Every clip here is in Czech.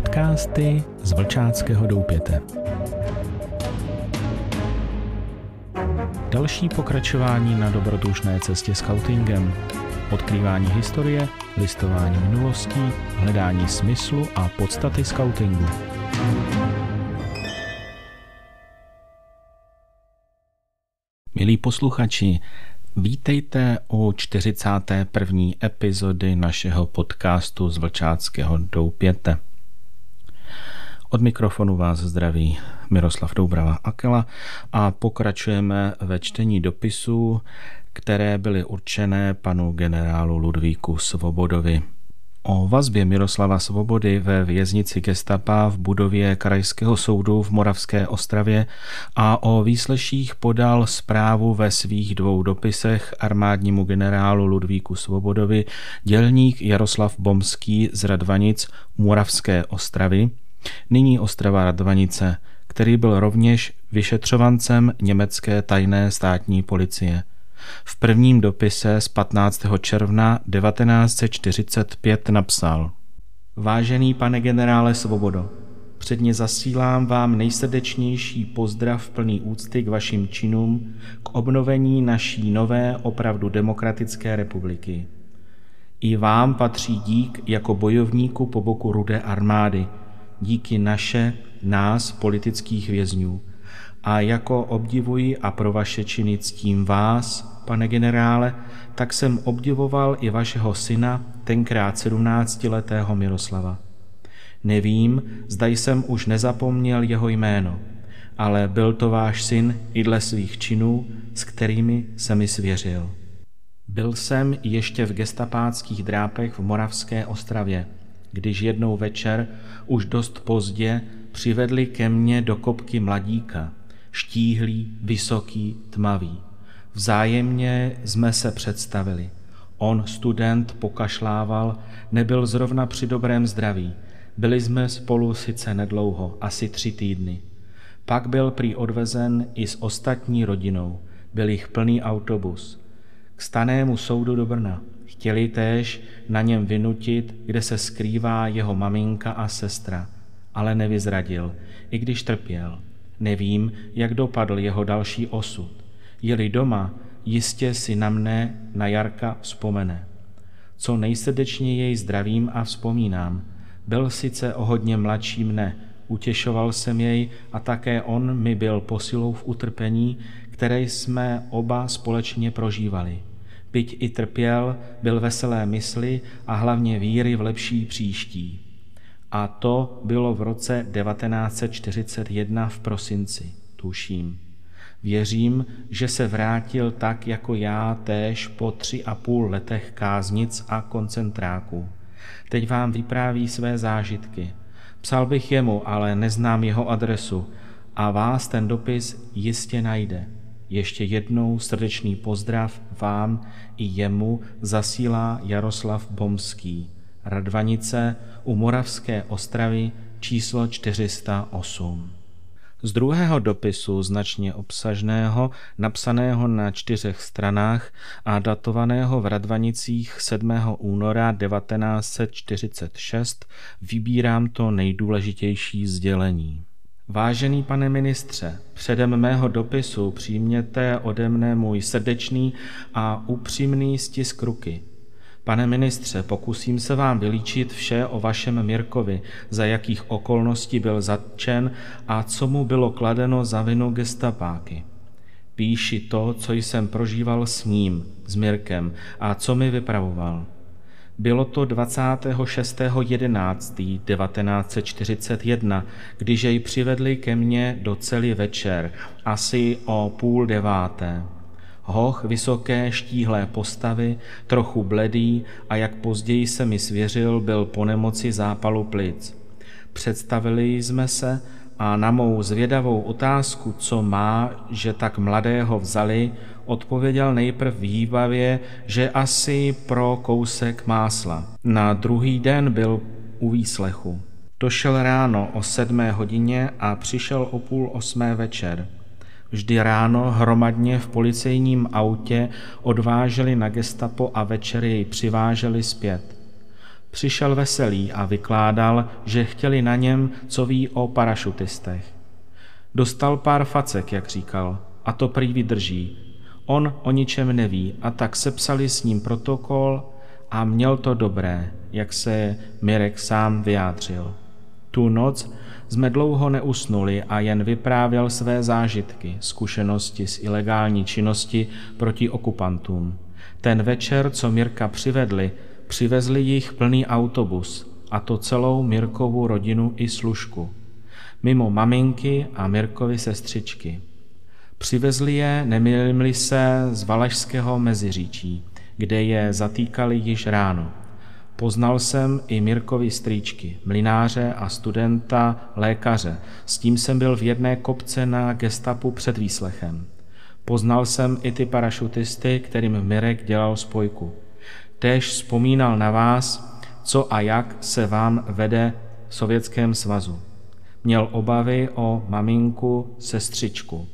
Podcasty z Vlčáckého doupěte. Další pokračování na dobrodružné cestě scoutingem. Odkrývání historie, listování minulostí, hledání smyslu a podstaty scoutingu. Milí posluchači, vítejte u 41. epizody našeho podcastu z Vlčáckého doupěte. Od mikrofonu vás zdraví Miroslav Doubrava Akela a pokračujeme ve čtení dopisů, které byly určené panu generálu Ludvíku Svobodovi. O vazbě Miroslava Svobody ve věznici Gestapa v budově Krajského soudu v Moravské Ostravě a o výsleších podal zprávu ve svých dvou dopisech armádnímu generálu Ludvíku Svobodovi dělník Jaroslav Bomský z Radvanic Moravské Ostravy, nyní Ostrava Radvanice, který byl rovněž vyšetřovancem německé tajné státní policie. V prvním dopise z 15. června 1945 napsal Vážený pane generále Svobodo, předně zasílám vám nejsrdečnější pozdrav plný úcty k vašim činům k obnovení naší nové, opravdu demokratické republiky. I vám patří dík jako bojovníku po boku rudé armády, díky naše, nás, politických vězňů. A jako obdivuji a pro vaše činy ctím vás, pane generále, tak jsem obdivoval i vašeho syna, tenkrát 17-letého Miroslava. Nevím, zda jsem už nezapomněl jeho jméno, ale byl to váš syn i dle svých činů, s kterými se mi svěřil. Byl jsem ještě v gestapáckých drápech v Moravské Ostravě, když jednou večer, už dost pozdě, přivedli ke mně do kopky mladíka, štíhlý, vysoký, tmavý. Vzájemně jsme se představili. On, student, pokašlával, nebyl zrovna při dobrém zdraví. Byli jsme spolu sice nedlouho, asi tři týdny. Pak byl prý odvezen i s ostatní rodinou. Byl jich plný autobus. K stanému soudu do Brna. Chtěli též na něm vynutit, kde se skrývá jeho maminka a sestra, ale nevyzradil, i když trpěl. Nevím, jak dopadl jeho další osud. Je-li doma, jistě si na mne, na Jarka, vzpomene. Co nejsrdečněji jej zdravím a vzpomínám. Byl sice o hodně mladší mne, utěšoval jsem jej a také on mi byl posilou v utrpení, které jsme oba společně prožívali. Byť i trpěl, byl veselé mysli a hlavně víry v lepší příští. A to bylo v roce 1941 v prosinci, tuším. Věřím, že se vrátil tak jako já též po tři a půl letech káznic a koncentráků. Teď vám vypráví své zážitky. Psal bych jemu, ale neznám jeho adresu a vás ten dopis jistě najde. Ještě jednou srdečný pozdrav vám i jemu zasílá Jaroslav Bomský. Radvanice u Moravské Ostravy číslo 408. Z druhého dopisu, značně obsažného, napsaného na čtyřech stranách a datovaného v Radvanicích 7. února 1946, vybírám to nejdůležitější sdělení. Vážený pane ministře, předem mého dopisu přijměte ode mne můj srdečný a upřímný stisk ruky. Pane ministře, pokusím se vám vylíčit vše o vašem Mirkovi, za jakých okolností byl zatčen a co mu bylo kladeno za vinu gestapáky. Píši to, co jsem prožíval s ním, s Mirkem, a co mi vypravoval. Bylo to 26.11.1941, když jej přivedli ke mně do celý večer, asi o půl deváté. Hoch vysoké štíhlé postavy, trochu bledý a jak později se mi svěřil, byl po nemoci zápalu plic. Představili jsme se a na mou zvědavou otázku, co má, že tak mladého vzali, odpověděl nejprv výbavě, že asi pro kousek másla. Na druhý den byl u výslechu. Došel ráno o sedmé hodině a přišel o půl osmé večer. Vždy ráno hromadně v policejním autě odváželi na gestapo a večer jej přiváželi zpět. Přišel veselý a vykládal, že chtěli na něm, co ví o parašutistech. Dostal pár facek, jak říkal, a to prý vydrží. On o ničem neví a tak sepsali s ním protokol a měl to dobré, jak se Mirek sám vyjádřil. Tu noc jsme dlouho neusnuli a jen vyprávěl své zážitky, zkušenosti z ilegální činnosti proti okupantům. Ten večer, co Mirka přivedli, přivezli jich plný autobus, a to celou Mirkovu rodinu i služku. Mimo maminky a Mirkovi sestřičky. Přivezli je, nemýlím se, z Valašského meziříčí, kde je zatýkali již ráno. Poznal jsem i Mirkovi strýčky, mlináře a studenta lékaře. S tím jsem byl v jedné kopce na gestapu před výslechem. Poznal jsem i ty parašutisty, kterým Mirek dělal spojku. Též vzpomínal na vás, co a jak se vám vede v Sovětském svazu. Měl obavy o maminku, sestřičku,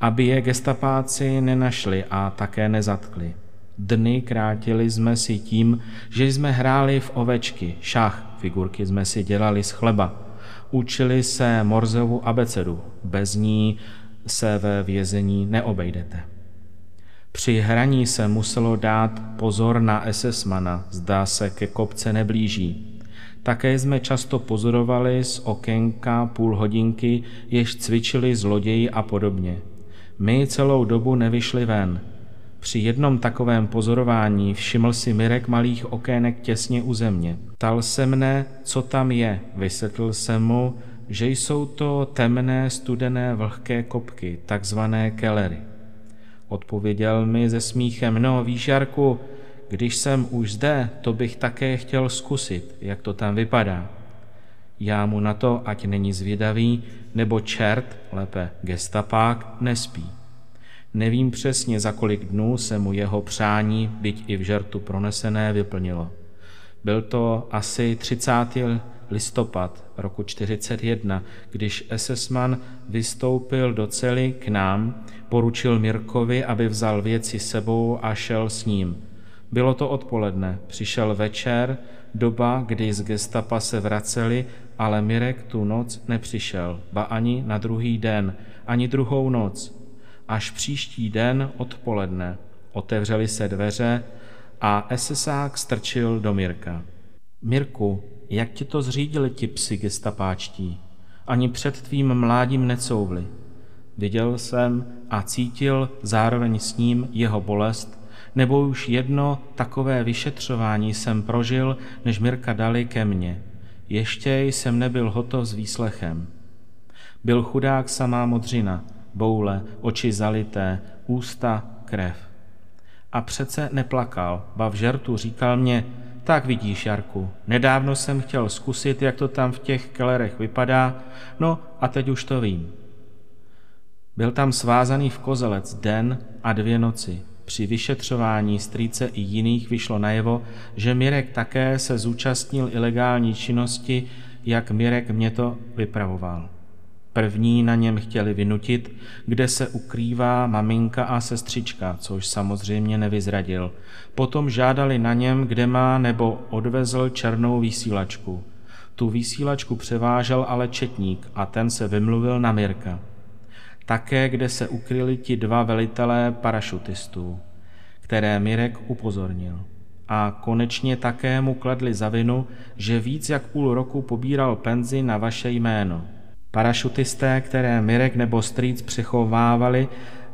aby je gestapáci nenašli a také nezatkli. Dny krátili jsme si tím, že jsme hráli v ovečky, šach, figurky jsme si dělali z chleba. Učili se Morzevu abecedu, bez ní se ve vězení neobejdete. Při hraní se muselo dát pozor na SS-mana, zdá se ke kopce neblíží. Také jsme často pozorovali z okénka půl hodinky, jež cvičili zloději a podobně. My celou dobu nevyšli ven, při jednom takovém pozorování všiml si Mirek malých okének těsně u země. Tal se mne, co tam je. Vysvětlil jsem mu, že jsou to temné, studené, vlhké kopky, takzvané kelery. Odpověděl mi ze smíchem, no víš, Jarku, když jsem už zde, to bych také chtěl zkusit, jak to tam vypadá. Já mu na to, ať není zvědavý, nebo čert, lépe gestapák, nespí. Nevím přesně, za kolik dnů se mu jeho přání, byť i v žertu pronesené, vyplnilo. Byl to asi 30. listopad roku 41, když SS-man vystoupil do cely k nám, poručil Mirkovi, aby vzal věci sebou a šel s ním. Bylo to odpoledne, přišel večer, doba, kdy z gestapa se vraceli, ale Mirek tu noc nepřišel, ba ani na druhý den, ani druhou noc. Až příští den odpoledne otevřely se dveře a SSák strčil do Mirka. Mirku, jak ti to zřídili ti psi gestapáčtí? Ani před tvým mládím necouvli. Viděl jsem a cítil zároveň s ním jeho bolest, nebo už jedno takové vyšetřování jsem prožil, než Mirka dali ke mně. Ještě jsem nebyl hotov s výslechem. Byl chudák samá modřina, boule, oči zalité, ústa, krev. A přece neplakal, ba v žertu říkal mě, tak vidíš, Jarku, nedávno jsem chtěl zkusit, jak to tam v těch kelerech vypadá, no a teď už to vím. Byl tam svázaný v kozelec den a dvě noci. Při vyšetřování strýce i jiných vyšlo najevo, že Mirek také se zúčastnil ilegální činnosti, jak Mirek mě to vypravoval. První na něm chtěli vynutit, kde se ukrývá maminka a sestřička, což samozřejmě nevyzradil. Potom žádali na něm, kde má nebo odvezl černou vysílačku. Tu vysílačku převážel ale četník a ten se vymluvil na Mirka. Také, kde se ukryli ti dva velitelé parašutistů, které Mirek upozornil. A konečně také mu kladli za vinu, že víc jak půl roku pobíral penzi na vaše jméno – Parašutisté, které Mirek nebo Strýc přechovávali,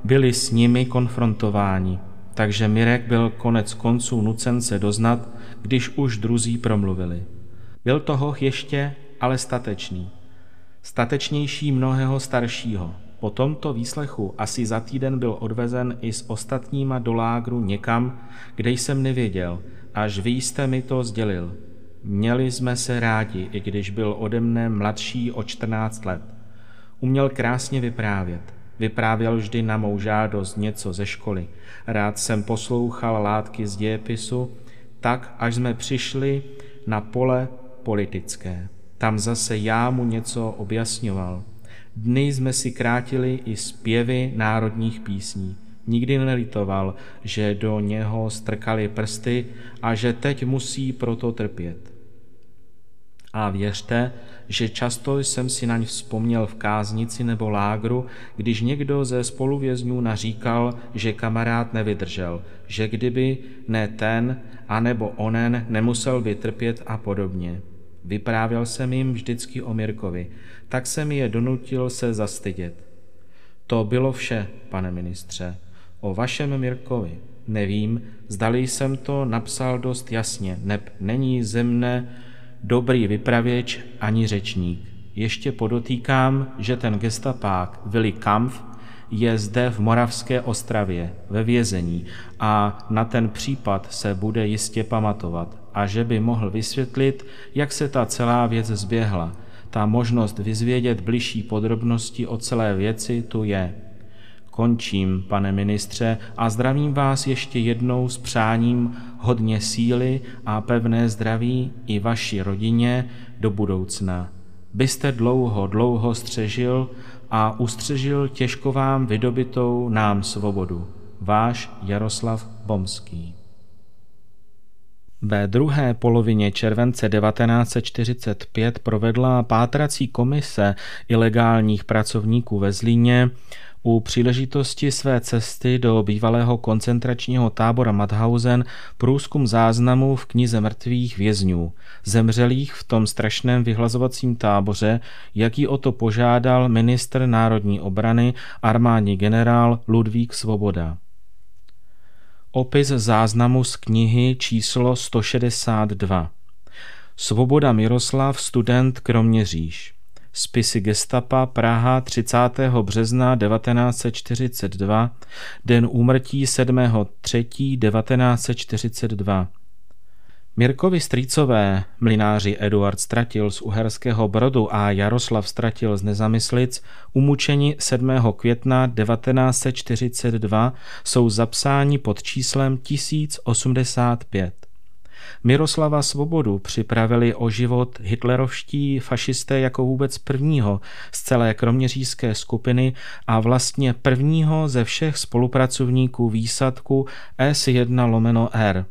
byli s nimi konfrontováni, takže Mirek byl konec konců nucen se doznat, když už druzí promluvili. Byl toho ještě, ale statečný. Statečnější mnohého staršího. Po tomto výslechu asi za týden byl odvezen i s ostatníma do lágru někam, kde jsem nevěděl, až vy jste mi to sdělil. Měli jsme se rádi, i když byl ode mne mladší o 14 let. Uměl krásně vyprávět. Vyprávěl vždy na mou žádost něco ze školy. Rád jsem poslouchal látky z dějepisu, tak až jsme přišli na pole politické. Tam zase já mu něco objasňoval. Dny jsme si krátili i zpěvy národních písní. Nikdy nelitoval, že do něho strkali prsty a že teď musí proto trpět. A věřte, že často jsem si na ně vzpomněl v káznici nebo lágru, když někdo ze spoluvězňů naříkal, že kamarád nevydržel, že kdyby ne ten, anebo onen nemusel by trpět a podobně. Vyprávěl jsem jim vždycky o Mirkovi, tak jsem je donutil se zastydět. To bylo vše, pane ministře, o vašem Mirkovi. Nevím, zdali jsem to napsal dost jasně, neb není ze mne dobrý vypravěč ani řečník. Ještě podotýkám, že ten gestapák Willy Kampf je zde v Moravské Ostravě ve vězení a na ten případ se bude jistě pamatovat a že by mohl vysvětlit, jak se ta celá věc zběhla. Ta možnost vyzvědět bližší podrobnosti o celé věci tu je. Končím, pane ministře, a zdravím vás ještě jednou s přáním hodně síly a pevné zdraví i vaší rodině do budoucna. Byste dlouho, dlouho střežil a ustřežil těžko vám vydobitou nám svobodu. Váš Jaroslav Bomský. Ve druhé polovině července 1945 provedla pátrací komise ilegálních pracovníků ve Zlíně u příležitosti své cesty do bývalého koncentračního tábora Mauthausen průzkum záznamů v knize mrtvých vězňů, zemřelých v tom strašném vyhlazovacím táboře, jaký o to požádal ministr národní obrany armádní generál Ludvík Svoboda. Opis záznamu z knihy číslo 162. Svoboda Miroslav, student Kroměříž. Spisy gestapa Praha 30. března 1942, den úmrtí 7. 3. 1942. Mirkovi Strýcové, mlináři Eduard Stratil z Uherského Brodu a Jaroslav Stratil z Nezamyslic, umučeni 7. května 1942, jsou zapsáni pod číslem 1085. Miroslava Svobodu připravili o život hitlerovští fašisté jako vůbec prvního z celé kroměřížské skupiny a vlastně prvního ze všech spolupracovníků výsadku S1 lomeno R.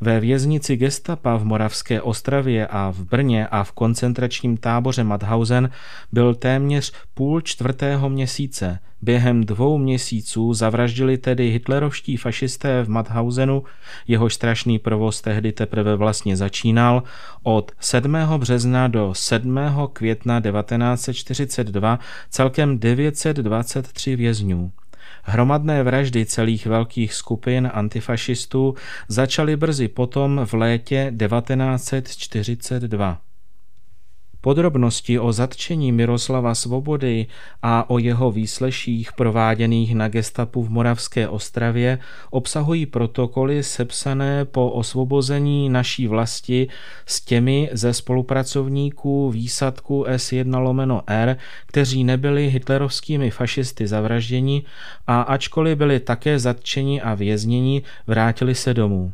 Ve věznici gestapa v Moravské Ostravě a v Brně a v koncentračním táboře Mauthausen byl téměř půl čtvrtého měsíce. Během dvou měsíců zavraždili tedy hitlerovští fašisté v Mauthausenu, jehož strašný provoz tehdy teprve vlastně začínal, od 7. března do 7. května 1942 celkem 923 vězňů. Hromadné vraždy celých velkých skupin antifašistů začaly brzy potom v létě 1942. Podrobnosti o zatčení Miroslava Svobody a o jeho výsleších prováděných na gestapu v Moravské Ostravě obsahují protokoly sepsané po osvobození naší vlasti s těmi ze spolupracovníků výsadku S1 lomeno R, kteří nebyli hitlerovskými fašisty zavražděni a ačkoliv byli také zatčeni a vězněni, vrátili se domů.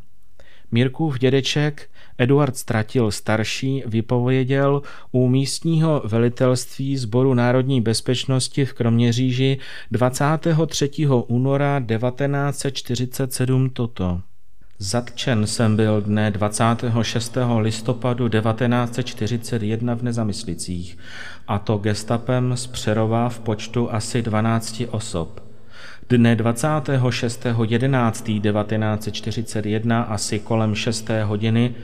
Mírkův dědeček Eduard Stratil starší vypověděl u místního velitelství Sboru národní bezpečnosti v Kroměříži 23. února 1947 toto. Zatčen jsem byl dne 26. listopadu 1941 v Nezamyslicích, a to gestapem z Přerova v počtu asi 12 osob. Dne 26.11.1941 asi kolem 6. hodiny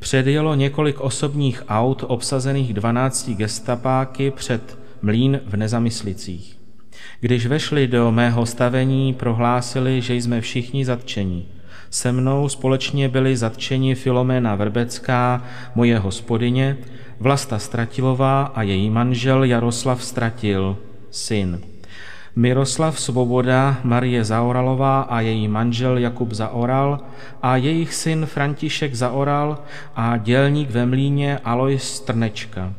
předjelo několik osobních aut obsazených 12 gestapáky před mlín v Nezamyslicích. Když vešli do mého stavení, prohlásili, že jsme všichni zatčeni. Se mnou společně byli zatčeni Filoména Vrbecká, moje hospodyně, Vlasta Stratilová a její manžel Jaroslav Stratil, syn. Miroslav Svoboda, Marie Zaoralová a její manžel Jakub Zaoral a jejich syn František Zaoral a dělník ve mlíně Alois Strnečka.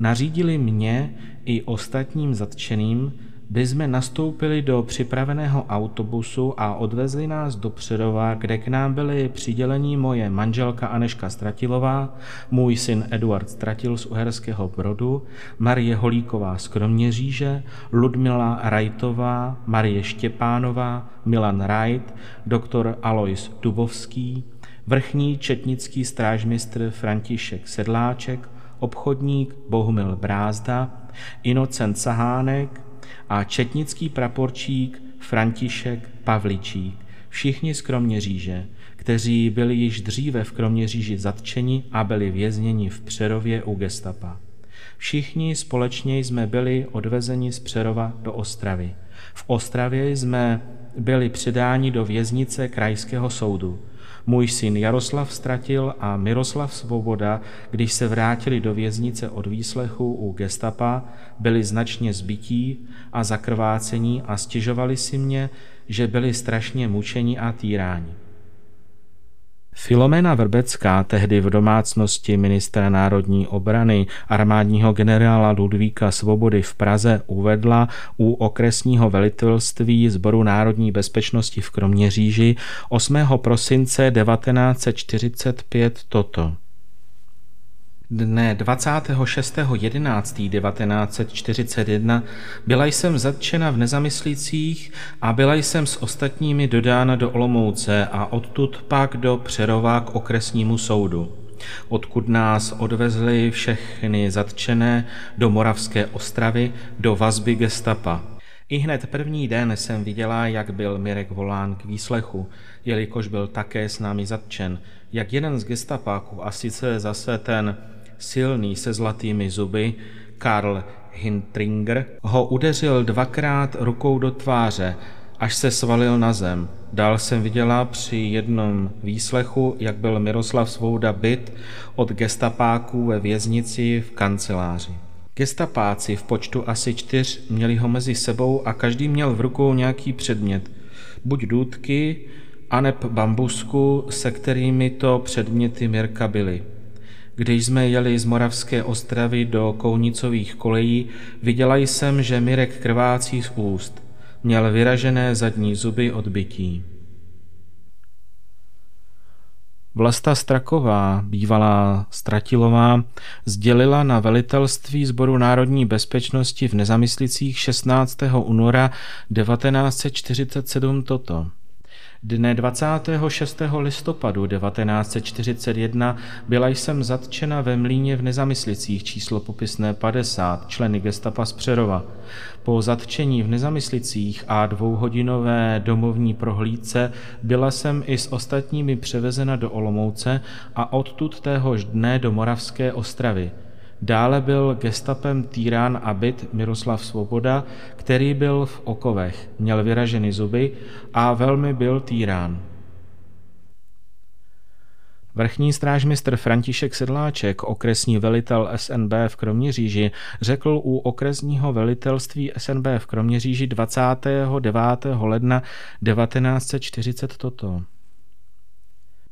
Nařídili mě i ostatním zatčeným, by jsme nastoupili do připraveného autobusu a odvezli nás do Přerova, kde k nám byly přidělení moje manželka Aneška Stratilová, můj syn Eduard Stratil z Uherského Brodu, Marie Holíková z Kroměříže, Ludmila Rajtová, Marie Štěpánová, Milan Rajt, doktor Alois Dubovský, vrchní četnický strážmistr František Sedláček, obchodník Bohumil Brázda, Inocent Sahánek a četnický praporčík František Pavličík, všichni z Kroměříže, kteří byli již dříve v Kroměříži zatčeni a byli vězněni v Přerově u gestapa. Všichni společně jsme byli odvezeni z Přerova do Ostravy. V Ostravě jsme byli předáni do věznice krajského soudu. Můj syn Jaroslav ztratil a Miroslav Svoboda, když se vrátili do věznice od výslechu u gestapa, byli značně zbytí a zakrvácení a stěžovali si mě, že byli strašně mučeni a týráni. Filomena Vrbecká, tehdy v domácnosti ministra národní obrany armádního generála Ludvíka Svobody v Praze, uvedla u okresního velitelství Sboru národní bezpečnosti v Kroměříži 8. prosince 1945 toto. Dne 26.11.1941 byla jsem zatčena v nezamyslících a byla jsem s ostatními dodána do Olomouce a odtud pak do Přerova k okresnímu soudu, odkud nás odvezli všechny zatčené do Moravské Ostravy do vazby gestapa. I hned první den jsem viděla, jak byl Mirek volán k výslechu, jelikož byl také s námi zatčen, jak jeden z gestapáků, a sice zase ten silný se zlatými zuby, Karl Hintringer, ho udeřil dvakrát rukou do tváře, až se svalil na zem. Dál jsem viděla při jednom výslechu, jak byl Miroslav Svouda byt od gestapáků ve věznici v kanceláři. Gestapáci v počtu asi čtyř měli ho mezi sebou a každý měl v rukou nějaký předmět, buď důdky, aneb bambusku, se kterými to předměty Mirka byly. Když jsme jeli z Moravské Ostravy do Kounicových kolejí, viděla jsem, že Mirek krvácí z úst. Měl vyražené zadní zuby od bytí. Vlasta Straková, bývalá Stratilová, sdělila na velitelství Sboru národní bezpečnosti v Nezamyslicích 16. února 1947 toto. Dne 26. listopadu 1941 byla jsem zatčena ve Mlíně v Nezamyslicích číslo popisné 50 členy gestapa z Přerova. Po zatčení v Nezamyslicích a dvouhodinové domovní prohlídce byla jsem i s ostatními převezena do Olomouce a odtud téhož dne do Moravské Ostravy – Dále byl gestapem týrán a byt Miroslav Svoboda, který byl v okovech, měl vyraženy zuby a velmi byl týrán. Vrchní strážmistr František Sedláček, okresní velitel SNB v Kroměříži, řekl u okresního velitelství SNB v Kroměříži 29. ledna 1940 toto.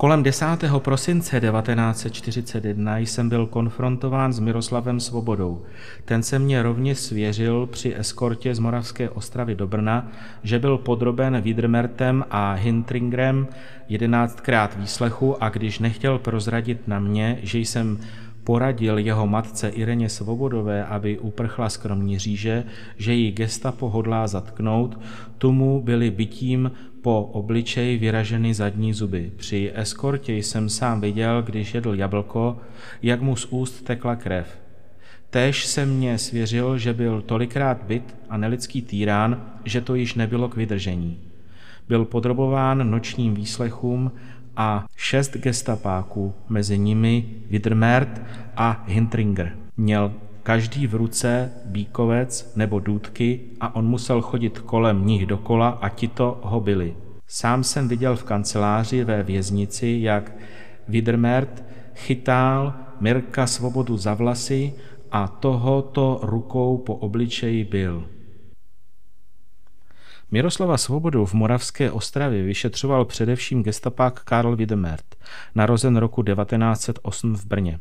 Kolem 10. prosince 1941 jsem byl konfrontován s Miroslavem Svobodou. Ten se mě rovně svěřil při eskortě z Moravské ostravy do Brna, že byl podroben Wiedmertem a Hintringrem jedenáctkrát výslechu a když nechtěl prozradit na mě, že jsem poradil jeho matce Ireně Svobodové, aby uprchla z Kroměříže, že ji gestapo hodlá zatknout, tomu byli bytím po obličeji vyraženy zadní zuby. Při eskortě jsem sám viděl, když jedl jablko, jak mu z úst tekla krev. Též se mě svěřil, že byl tolikrát byt a nelidský týrán, že to již nebylo k vydržení. Byl podrobován nočním výslechům a šest gestapáků, mezi nimi Widrmert a Hintringer. Měl každý v ruce bíkovec nebo důdky a on musel chodit kolem nich dokola a tito ho byli. Sám jsem viděl v kanceláři ve věznici, jak Widrmert chytal Mirka svobodu za vlasy a tohoto rukou po obličeji byl. Miroslava Svobodu v Moravské Ostravě vyšetřoval především gestapák Karl Widemert, narozen roku 1908 v Brně.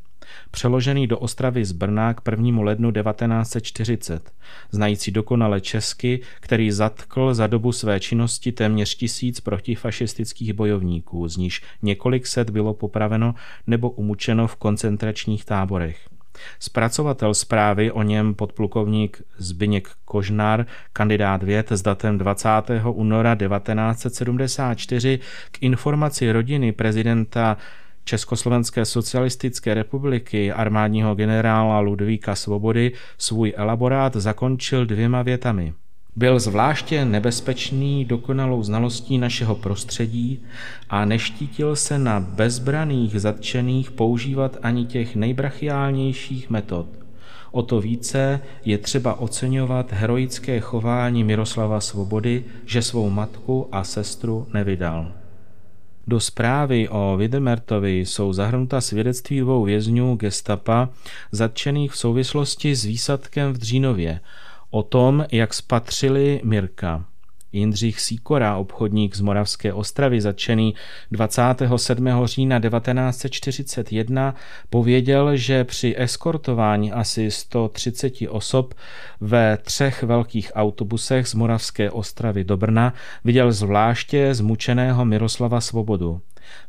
Přeložený do Ostravy z Brna k 1. lednu 1940, znající dokonale česky, který zatkl za dobu své činnosti téměř tisíc protifašistických bojovníků, z níž několik set bylo popraveno nebo umučeno v koncentračních táborech. Zpracovatel zprávy o něm podplukovník Zbyněk Kožnár, kandidát věd s datem 20. února 1974 k informaci rodiny prezidenta Československé socialistické republiky armádního generála Ludvíka Svobody svůj elaborát zakončil dvěma větami. Byl zvláště nebezpečný dokonalou znalostí našeho prostředí a neštítil se na bezbraných zatčených používat ani těch nejbrachiálnějších metod. O to více je třeba oceňovat heroické chování Miroslava Svobody, že svou matku a sestru nevydal. Do zprávy o Widemertovi jsou zahrnuta svědectví dvou vězňů gestapa zatčených v souvislosti s výsadkem v Dřínově o tom, jak spatřili Mirka. Jindřich Síkora, obchodník z Moravské Ostravy, začený 27. října 1941, pověděl, že při eskortování asi 130 osob ve třech velkých autobusech z Moravské Ostravy do Brna viděl zvláště zmučeného Miroslava Svobodu.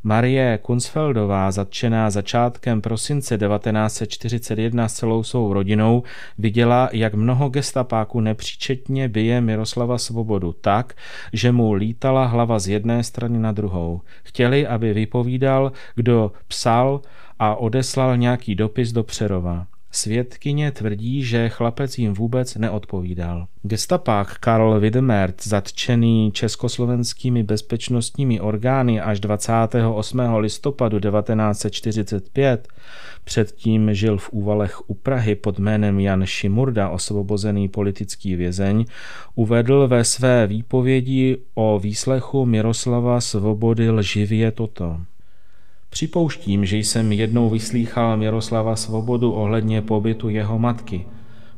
Marie Kunzfeldová, zatčená začátkem prosince 1941 s celou svou rodinou, viděla, jak mnoho gestapáků nepříčetně bije Miroslava Svobodu tak, že mu lítala hlava z jedné strany na druhou. Chtěli, aby vypovídal, kdo psal a odeslal nějaký dopis do Přerova. Svědkyně tvrdí, že chlapec jim vůbec neodpovídal. Gestapák Karl Widmert, zatčený československými bezpečnostními orgány až 28. listopadu 1945, předtím žil v úvalech u Prahy pod jménem Jan Šimurda, osvobozený politický vězeň, uvedl ve své výpovědi o výslechu Miroslava Svobody lživě toto. Připouštím, že jsem jednou vyslýchal Miroslava Svobodu ohledně pobytu jeho matky.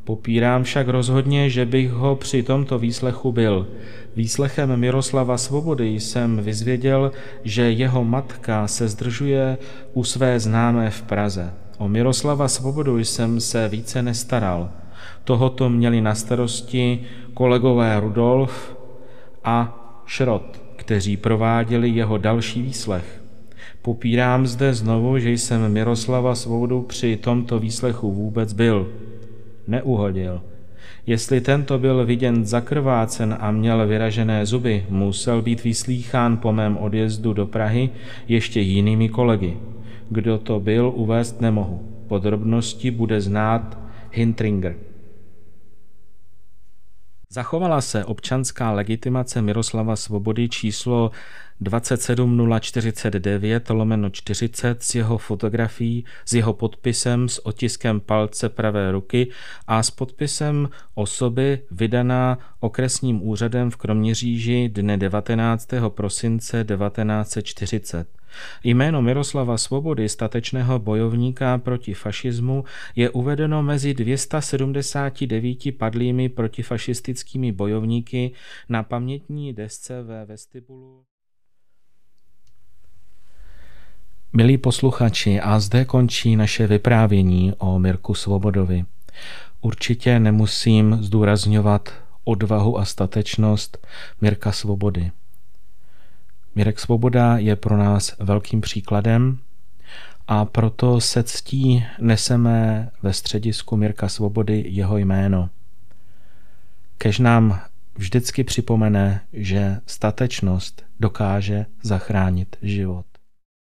Popírám však rozhodně, že bych ho při tomto výslechu byl. Výslechem Miroslava Svobody jsem vyzvěděl, že jeho matka se zdržuje u své známé v Praze. O Miroslava Svobodu jsem se více nestaral. Tohoto měli na starosti kolegové Rudolf a Šrot, kteří prováděli jeho další výslech. Popírám zde znovu, že jsem Miroslava Svobodu při tomto výslechu vůbec byl. Neuhodil. Jestli tento byl viděn zakrvácen a měl vyražené zuby, musel být vyslýchán po mém odjezdu do Prahy ještě jinými kolegy. Kdo to byl, uvést nemohu. Podrobnosti bude znát Hintringer. Zachovala se občanská legitimace Miroslava Svobody číslo 27049 lomeno 40 s jeho fotografií, s jeho podpisem, s otiskem palce pravé ruky a s podpisem osoby vydaná okresním úřadem v Kroměříži dne 19. prosince 1940. Jméno Miroslava Svobody, statečného bojovníka proti fašismu, je uvedeno mezi 279 padlými protifašistickými bojovníky na pamětní desce ve vestibulu. Milí posluchači, a zde končí naše vyprávění o Mirku Svobodovi. Určitě nemusím zdůrazňovat odvahu a statečnost Mirka Svobody. Mirek Svoboda je pro nás velkým příkladem a proto se ctí neseme ve středisku Mirka Svobody jeho jméno. Kež nám vždycky připomene, že statečnost dokáže zachránit život.